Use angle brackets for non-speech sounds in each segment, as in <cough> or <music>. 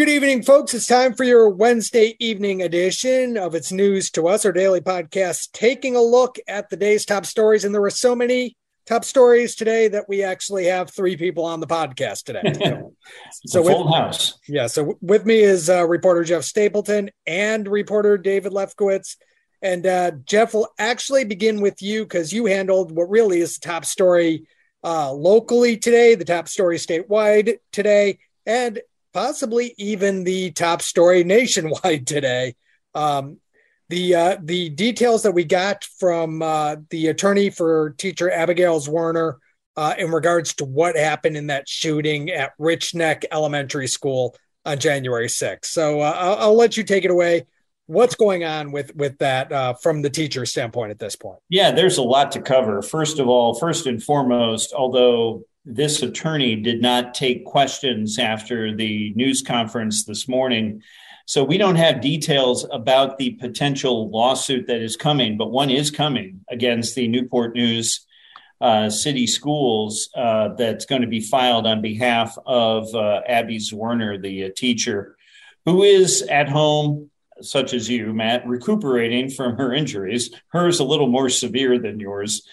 Good evening, folks. It's time for your Wednesday evening edition of It's News to Us, our daily podcast, taking a look at the day's top stories. And there were so many top stories today that we actually have three people on the podcast today. <laughs> So, It's a with- full house. yeah, so with me is uh, reporter Jeff Stapleton and reporter David Lefkowitz. And uh, Jeff will actually begin with you because you handled what really is the top story uh, locally today, the top story statewide today, and possibly even the top story nationwide today. Um, the uh, the details that we got from uh, the attorney for teacher Abigail Zwerner uh, in regards to what happened in that shooting at Rich Neck Elementary School on January 6th. So uh, I'll, I'll let you take it away. What's going on with with that uh, from the teacher standpoint at this point? Yeah, there's a lot to cover. First of all, first and foremost, although this attorney did not take questions after the news conference this morning, so we don't have details about the potential lawsuit that is coming, but one is coming against the Newport News uh, City Schools uh, that's going to be filed on behalf of uh, Abby Zwerner, the uh, teacher, who is at home such as you, Matt, recuperating from her injuries. Hers a little more severe than yours.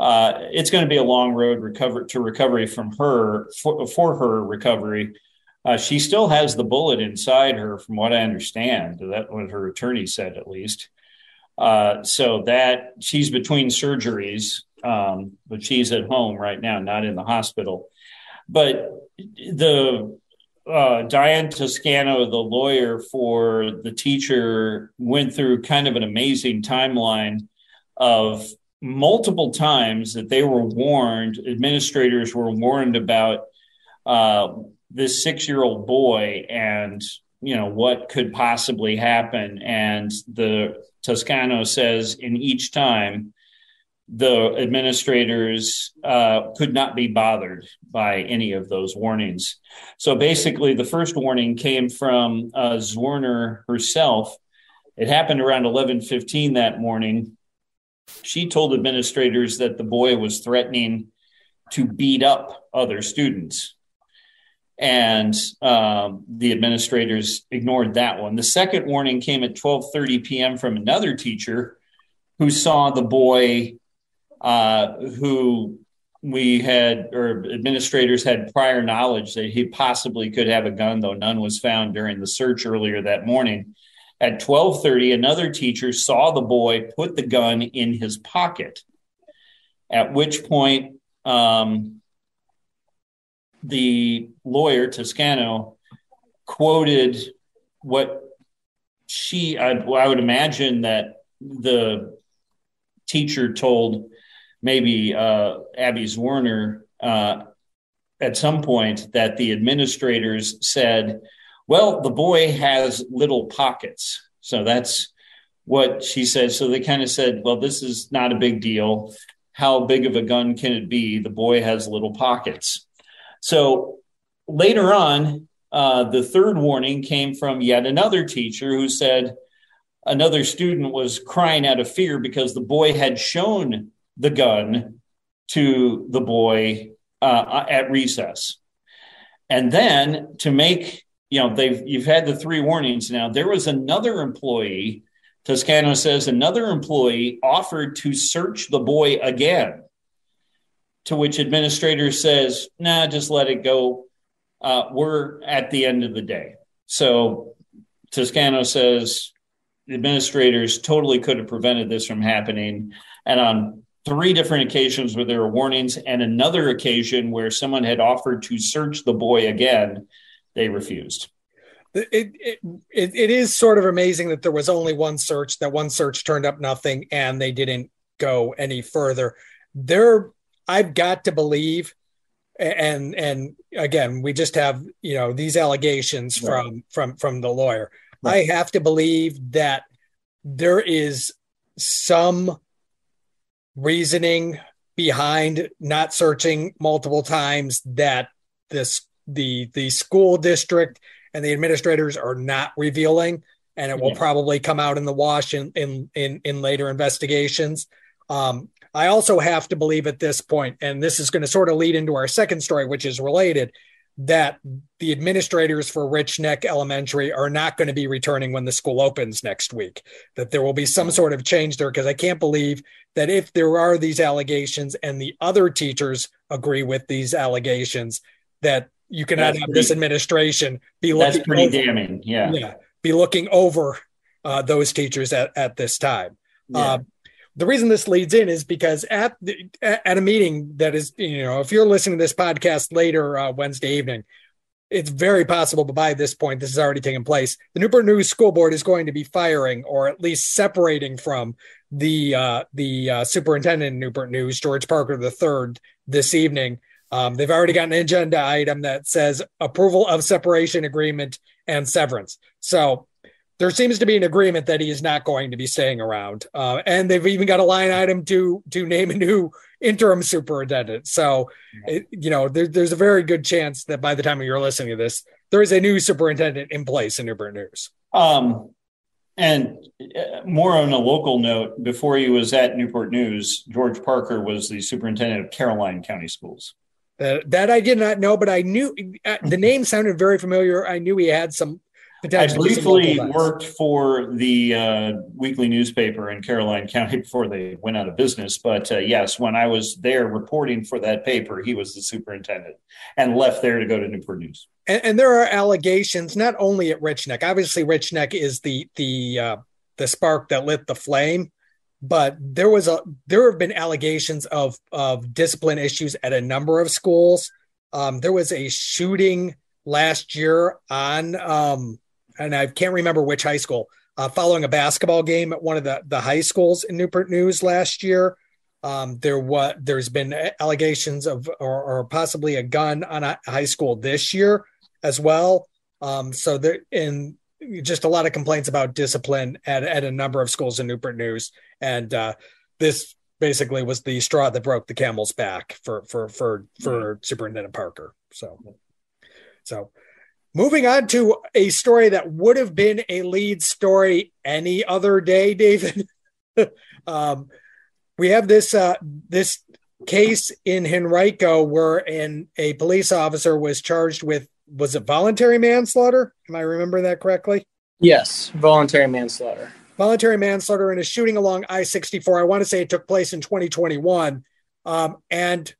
Uh, it's going to be a long road recover to recovery from her for, for her recovery. Uh, she still has the bullet inside her, from what I understand. That what her attorney said, at least. Uh, so that she's between surgeries, um, but she's at home right now, not in the hospital. But the uh, Diane Toscano, the lawyer for the teacher, went through kind of an amazing timeline of multiple times that they were warned, administrators were warned about uh, this six year old boy and you know what could possibly happen and the toscano says in each time the administrators uh, could not be bothered by any of those warnings. So basically, the first warning came from uh, Zwerner herself. It happened around 11:15 that morning. She told administrators that the boy was threatening to beat up other students, and um, the administrators ignored that one. The second warning came at 12:30 p.m. from another teacher who saw the boy uh, who we had or administrators had prior knowledge that he possibly could have a gun though none was found during the search earlier that morning at 12:30 another teacher saw the boy put the gun in his pocket at which point um, the lawyer Toscano quoted what she I, I would imagine that the teacher told maybe uh, Abby Zwerner uh, at some point that the administrators said, well, the boy has little pockets. So that's what she said. So they kind of said, well, this is not a big deal. How big of a gun can it be? The boy has little pockets. So later on, uh, the third warning came from yet another teacher who said another student was crying out of fear because the boy had shown the gun to the boy uh, at recess. And then to make, you know, they've you've had the three warnings now. There was another employee, Toscano says another employee offered to search the boy again. To which administrator says, nah, just let it go. uh, we're at the end of the day. So Toscano says administrators totally could have prevented this from happening. And on three different occasions where there were warnings, and another occasion where someone had offered to search the boy again, they refused. It, it, it, it is sort of amazing that there was only one search, that one search turned up nothing, and they didn't go any further. There, I've got to believe and and again we just have you know these allegations right. from from from the lawyer right. i have to believe that there is some reasoning behind not searching multiple times that this the the school district and the administrators are not revealing and it will yeah. probably come out in the wash in in in, in later investigations um, I also have to believe at this point, and this is going to sort of lead into our second story, which is related, that the administrators for Rich Neck Elementary are not going to be returning when the school opens next week. That there will be some sort of change there because I can't believe that if there are these allegations and the other teachers agree with these allegations, that you cannot that's have pretty, this administration be looking. That's pretty over, damning. Yeah, yeah, be looking over uh, those teachers at at this time. Yeah. Uh, the reason this leads in is because at the, at a meeting that is you know if you're listening to this podcast later uh, Wednesday evening, it's very possible but by this point this has already taken place. The Newport News School Board is going to be firing or at least separating from the uh, the uh, superintendent in Newport News, George Parker III, this evening. Um, they've already got an agenda item that says approval of separation agreement and severance. So there seems to be an agreement that he is not going to be staying around, uh, and they've even got a line item to to name a new <laughs> interim superintendent. So, it, you know, there, there's a very good chance that by the time you're listening to this, there is a new superintendent in place in Newport News. Um, and uh, more on a local note, before he was at Newport News, George Parker was the superintendent of Caroline County Schools. Uh, that I did not know, but I knew uh, the name sounded very familiar. I knew he had some I briefly worked for the uh, weekly newspaper in Caroline <laughs> County before they went out of business. But uh, yes, when I was there reporting for that paper, he was the superintendent and left there to go to Newport News. And, and there are allegations not only at Rich Neck. Obviously, Rich Neck is the the uh, the spark that lit the flame. But there was a there have been allegations of of discipline issues at a number of schools. Um, there was a shooting last year on um, and I can't remember which high school, uh, following a basketball game at one of the, the high schools in Newport News last year. Um, there was there's been allegations of or, or, possibly a gun on a high school this year as well. Um, so there in just a lot of complaints about discipline at, at a number of schools in Newport News, and uh, this basically was the straw that broke the camel's back for for for for Superintendent Parker. So, so Moving on to a story that would have been a lead story any other day, <laughs> David. um, we have this uh, this case in Henrico where an a police officer was charged with was it voluntary manslaughter? Am I remembering that correctly? Yes, voluntary manslaughter. Voluntary manslaughter in a shooting along I sixty four. I want to say it took place in twenty twenty one, um, and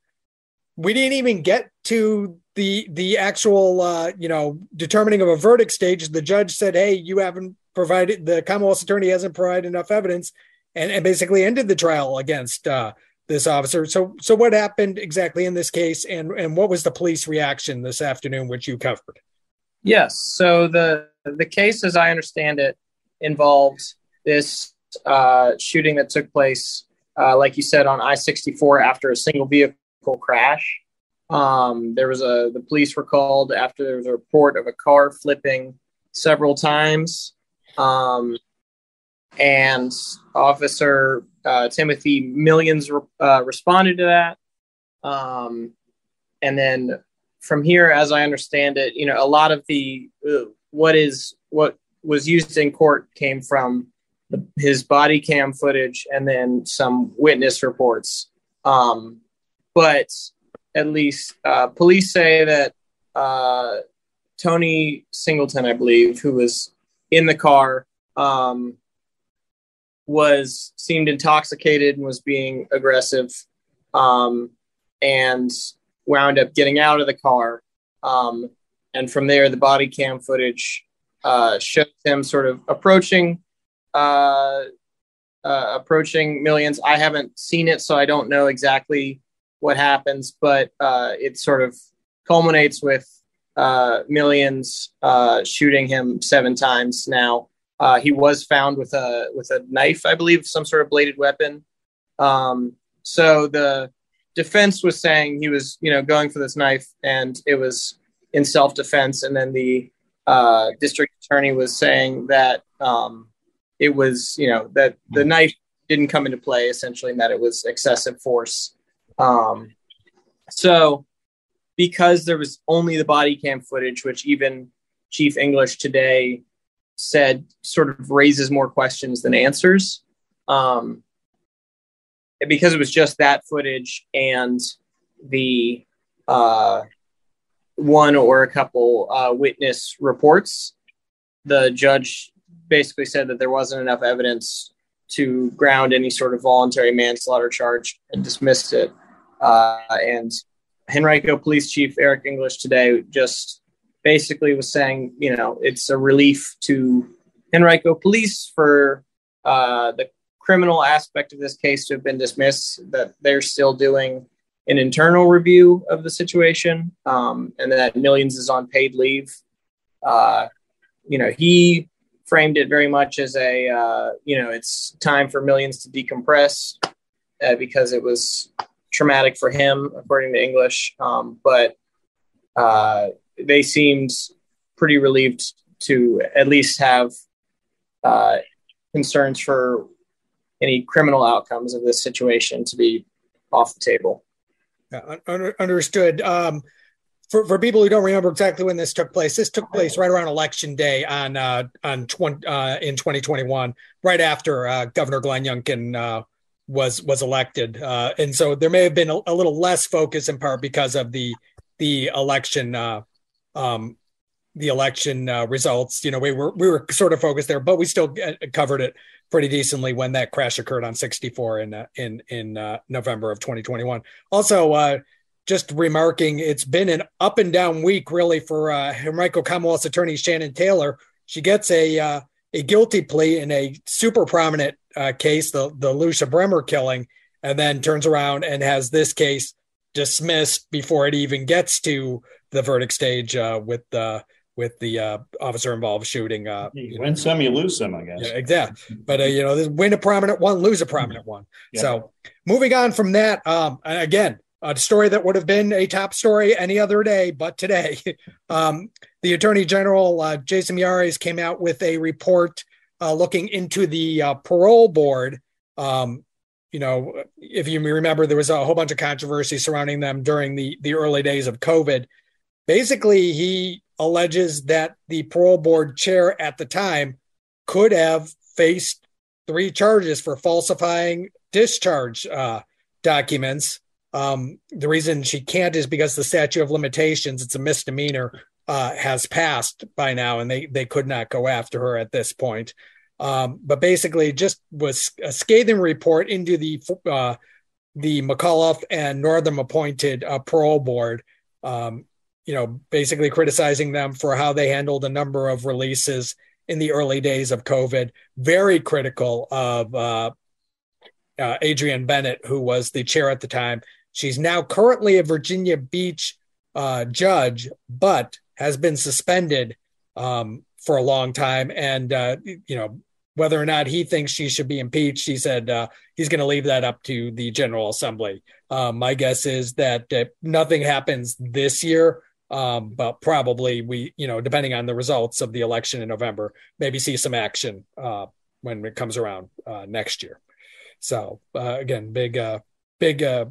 we didn't even get to the the actual uh, you know determining of a verdict stage, the judge said, "Hey, you haven't provided the Commonwealth's attorney hasn't provided enough evidence," and, and basically ended the trial against uh, this officer. So, so what happened exactly in this case, and and what was the police reaction this afternoon, which you covered? Yes. So the the case, as I understand it, involves this uh, shooting that took place, uh, like you said, on I sixty four after a single vehicle crash. Um, there was a the police were called after there was a report of a car flipping several times, um, and Officer uh, Timothy Millions uh, responded to that. Um, and then from here, as I understand it, you know, a lot of the uh, what is what was used in court came from the, his body cam footage and then some witness reports. Um, but at least uh, police say that uh, Tony Singleton, I believe, who was in the car, um, was seemed intoxicated and was being aggressive, um, and wound up getting out of the car. Um, and from there, the body cam footage uh, shows him sort of approaching uh, uh, approaching millions. I haven't seen it, so I don't know exactly what happens, but uh, it sort of culminates with uh, millions uh, shooting him seven times. Now uh, he was found with a with a knife, I believe, some sort of bladed weapon. Um, so the defense was saying he was, you know, going for this knife, and it was in self defense. And then the uh, district attorney was saying that um, it was, you know, that the knife didn't come into play essentially, and that it was excessive force. Um, so, because there was only the body cam footage, which even Chief English today said sort of raises more questions than answers. Um, because it was just that footage and the uh, one or a couple uh, witness reports, the judge basically said that there wasn't enough evidence to ground any sort of voluntary manslaughter charge and dismissed it. Uh, and Henrico Police Chief Eric English today just basically was saying, you know, it's a relief to Henrico Police for uh, the criminal aspect of this case to have been dismissed, that they're still doing an internal review of the situation, um, and that Millions is on paid leave. Uh, you know, he framed it very much as a, uh, you know, it's time for Millions to decompress uh, because it was traumatic for him, according to English. Um, but uh, they seemed pretty relieved to at least have uh, concerns for any criminal outcomes of this situation to be off the table. Yeah, un- understood. Um, for, for people who don't remember exactly when this took place, this took place right around election day on uh, on 20, uh, in 2021, right after uh, Governor Glenn Youngkin uh, was was elected, uh, and so there may have been a, a, little less focus in part because of the the election uh, um, the election results. You know, we were we were sort of focused there, but we still covered it pretty decently when that crash occurred on 64 in uh, in in uh, November of 2021. Also, uh, just remarking, it's been an up and down week really for uh, Henrico Commonwealth's attorney Shannon Taylor. She gets a uh, a guilty plea in a super prominent uh, case, the the Lucia Bremer killing, and then turns around and has this case dismissed before it even gets to the verdict stage uh, with the with the uh, officer involved shooting. Uh, you win some, you lose some, I guess. Yeah, exactly. But uh, you know, win a prominent one, lose a prominent one. Yeah. So moving on from that, um, again, a story that would have been a top story any other day, but today, <laughs> um, the Attorney General uh, Jason Miyares came out with a report uh, looking into the uh, parole board. Um, you know, if you remember, there was a whole bunch of controversy surrounding them during the the early days of COVID. Basically, he alleges that the parole board chair at the time could have faced three charges for falsifying discharge uh, documents. Um, the reason she can't is because the statute of limitations, it's a misdemeanor, uh, has passed by now, and they they could not go after her at this point. Um, but basically, just was a scathing report into the uh, the McAuliffe and Northam appointed uh, parole board. Um, you know, basically criticizing them for how they handled a number of releases in the early days of COVID. Very critical of uh, uh, Adrianne Bennett, who was the chair at the time. She's now currently a Virginia Beach uh, judge, but has been suspended um, for a long time. And, uh, you know, whether or not he thinks she should be impeached, he said uh, he's going to leave that up to the General Assembly. Um, my guess is that nothing happens this year um, but probably we, you know, depending on the results of the election in November, maybe see some action uh, when it comes around uh, next year. So uh, again, big, uh, big, uh,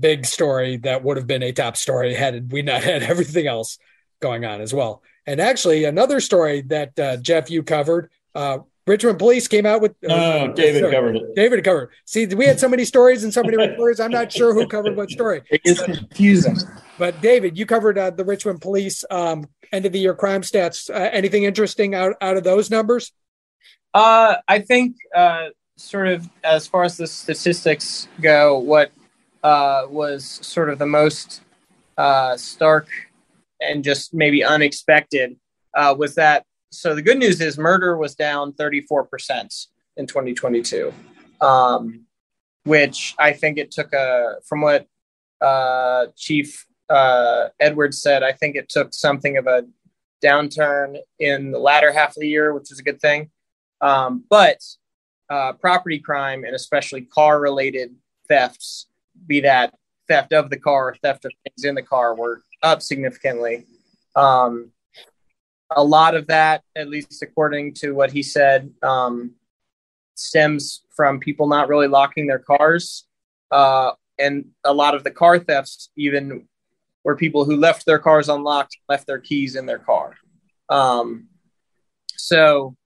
big story that would have been a top story had we not <laughs> had everything else going on as well. And actually, another story that uh, Jeff you covered. Richmond Police came out with. No, no David sorry, covered it. David covered. See, we had so many stories and so many reporters. I'm not sure who covered what story. It is confusing. But David, you covered uh, the Richmond Police um, end of the year crime stats. Uh, anything interesting out out of those numbers? Uh, I think, uh, sort of as far as the statistics go, what uh, was sort of the most uh, stark and just maybe unexpected uh, was that. So the good news is murder was down 34 percent in 2022, um, which I think it took a from what uh, Chief uh, Edwards said. I think it took something of a downturn in the latter half of the year, which is a good thing. Um, but uh, property crime and especially car related thefts, be that theft of the car, or theft of things in the car, were up significantly. Um, a lot of that, at least according to what he said, um, stems from people not really locking their cars. Uh, and a lot of the car thefts, even were people who left their cars unlocked, left their keys in their car. Um, so,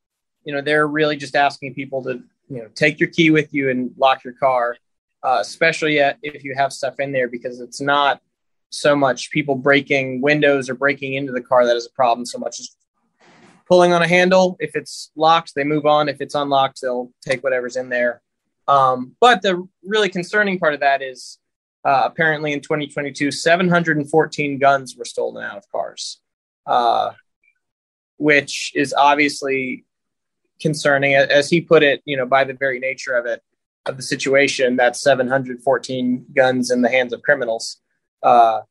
you know, they're really just asking people to, you know, take your key with you and lock your car, uh, especially if you have stuff in there, because it's not so much people breaking windows or breaking into the car that is a problem so much as pulling on a handle. If it's locked, they move on. If it's unlocked, they'll take whatever's in there. Um, but the really concerning part of that is uh, apparently in 2022, 714 guns were stolen out of cars, uh, which is obviously concerning. As he put it, you know, by the very nature of it, of the situation, that's 714 guns in the hands of criminals. Uh,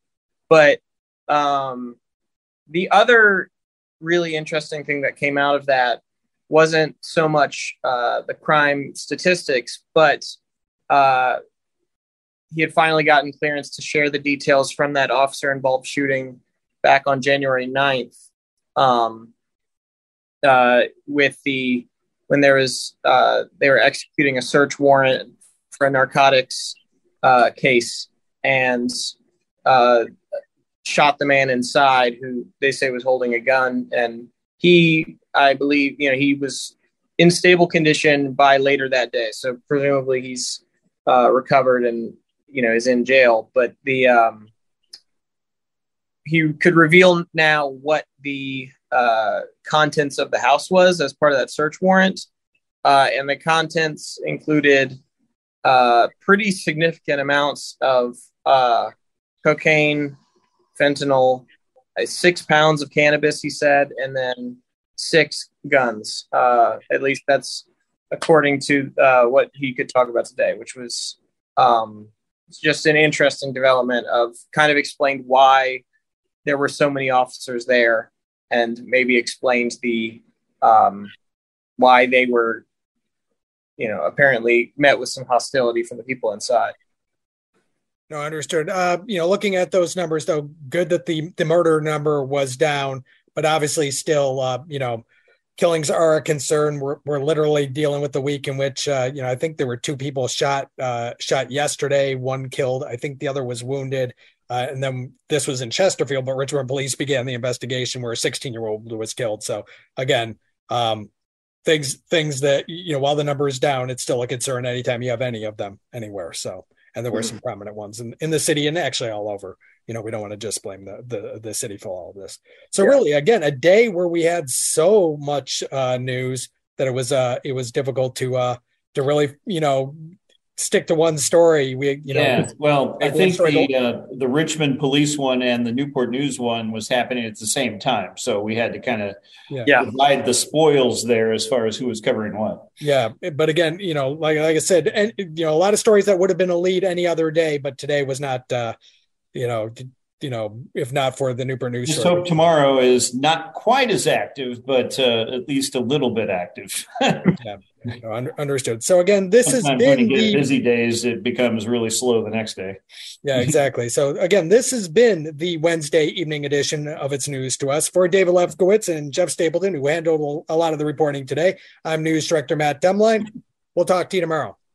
but um, the other really interesting thing that came out of that wasn't so much uh, the crime statistics, but uh, he had finally gotten clearance to share the details from that officer involved shooting back on January 9th um, uh, with the when there was uh, they were executing a search warrant for a narcotics uh, case and uh, shot the man inside who they say was holding a gun. And he i believe you know he was in stable condition by later that day. So presumably he's uh, recovered and you know is in jail. But the um, he could reveal now what the uh, contents of the house was as part of that search warrant. Uh, and the contents included uh, pretty significant amounts of uh, cocaine fentanyl, uh, six pounds of cannabis, he said, and then six guns. Uh, at least that's according to uh, what he could talk about today, which was um, just an interesting development of kind of explained why there were so many officers there and maybe explained the um, why they were you know apparently met with some hostility from the people inside no, understood. Uh, you know, looking at those numbers, though, good that the the murder number was down, but obviously still, uh, you know, killings are a concern. We're we're literally dealing with the week in which, uh, you know, I think there were two people shot uh, shot yesterday. One killed. I think the other was wounded. Uh, and then this was in Chesterfield, but Richmond police began the investigation where a 16 year old was killed. So again, um, things things that you know, while the number is down, it's still a concern anytime you have any of them anywhere. So and there were mm-hmm. some prominent ones in, in the city and actually all over. You know, we don't want to just blame the the, the city for all of this. So yeah. really, again, a day where we had so much uh, news that it was uh it was difficult to uh to really you know stick to one story. We, you know, yeah. Well, I think the uh, the Richmond police one and the Newport News one was happening at the same time, so we had to kind of yeah. divide the spoils there as far as who was covering what. Yeah, but again, you know, like like I said, and you know, a lot of stories that would have been a lead any other day, but today was not. uh you know, you know, if not for the Newport News. Just story. hope tomorrow is not quite as active, but uh, at least a little bit active. <laughs> yeah, understood. So again, this has been the busy days. It becomes really slow the next day. Yeah, <laughs> exactly. so again, this has been the Wednesday evening edition of It's News to Us for David Lefkowitz and Jeff Stapleton, who handled a lot of the reporting today. I'm News Director Matt Demlein. We'll talk to you tomorrow.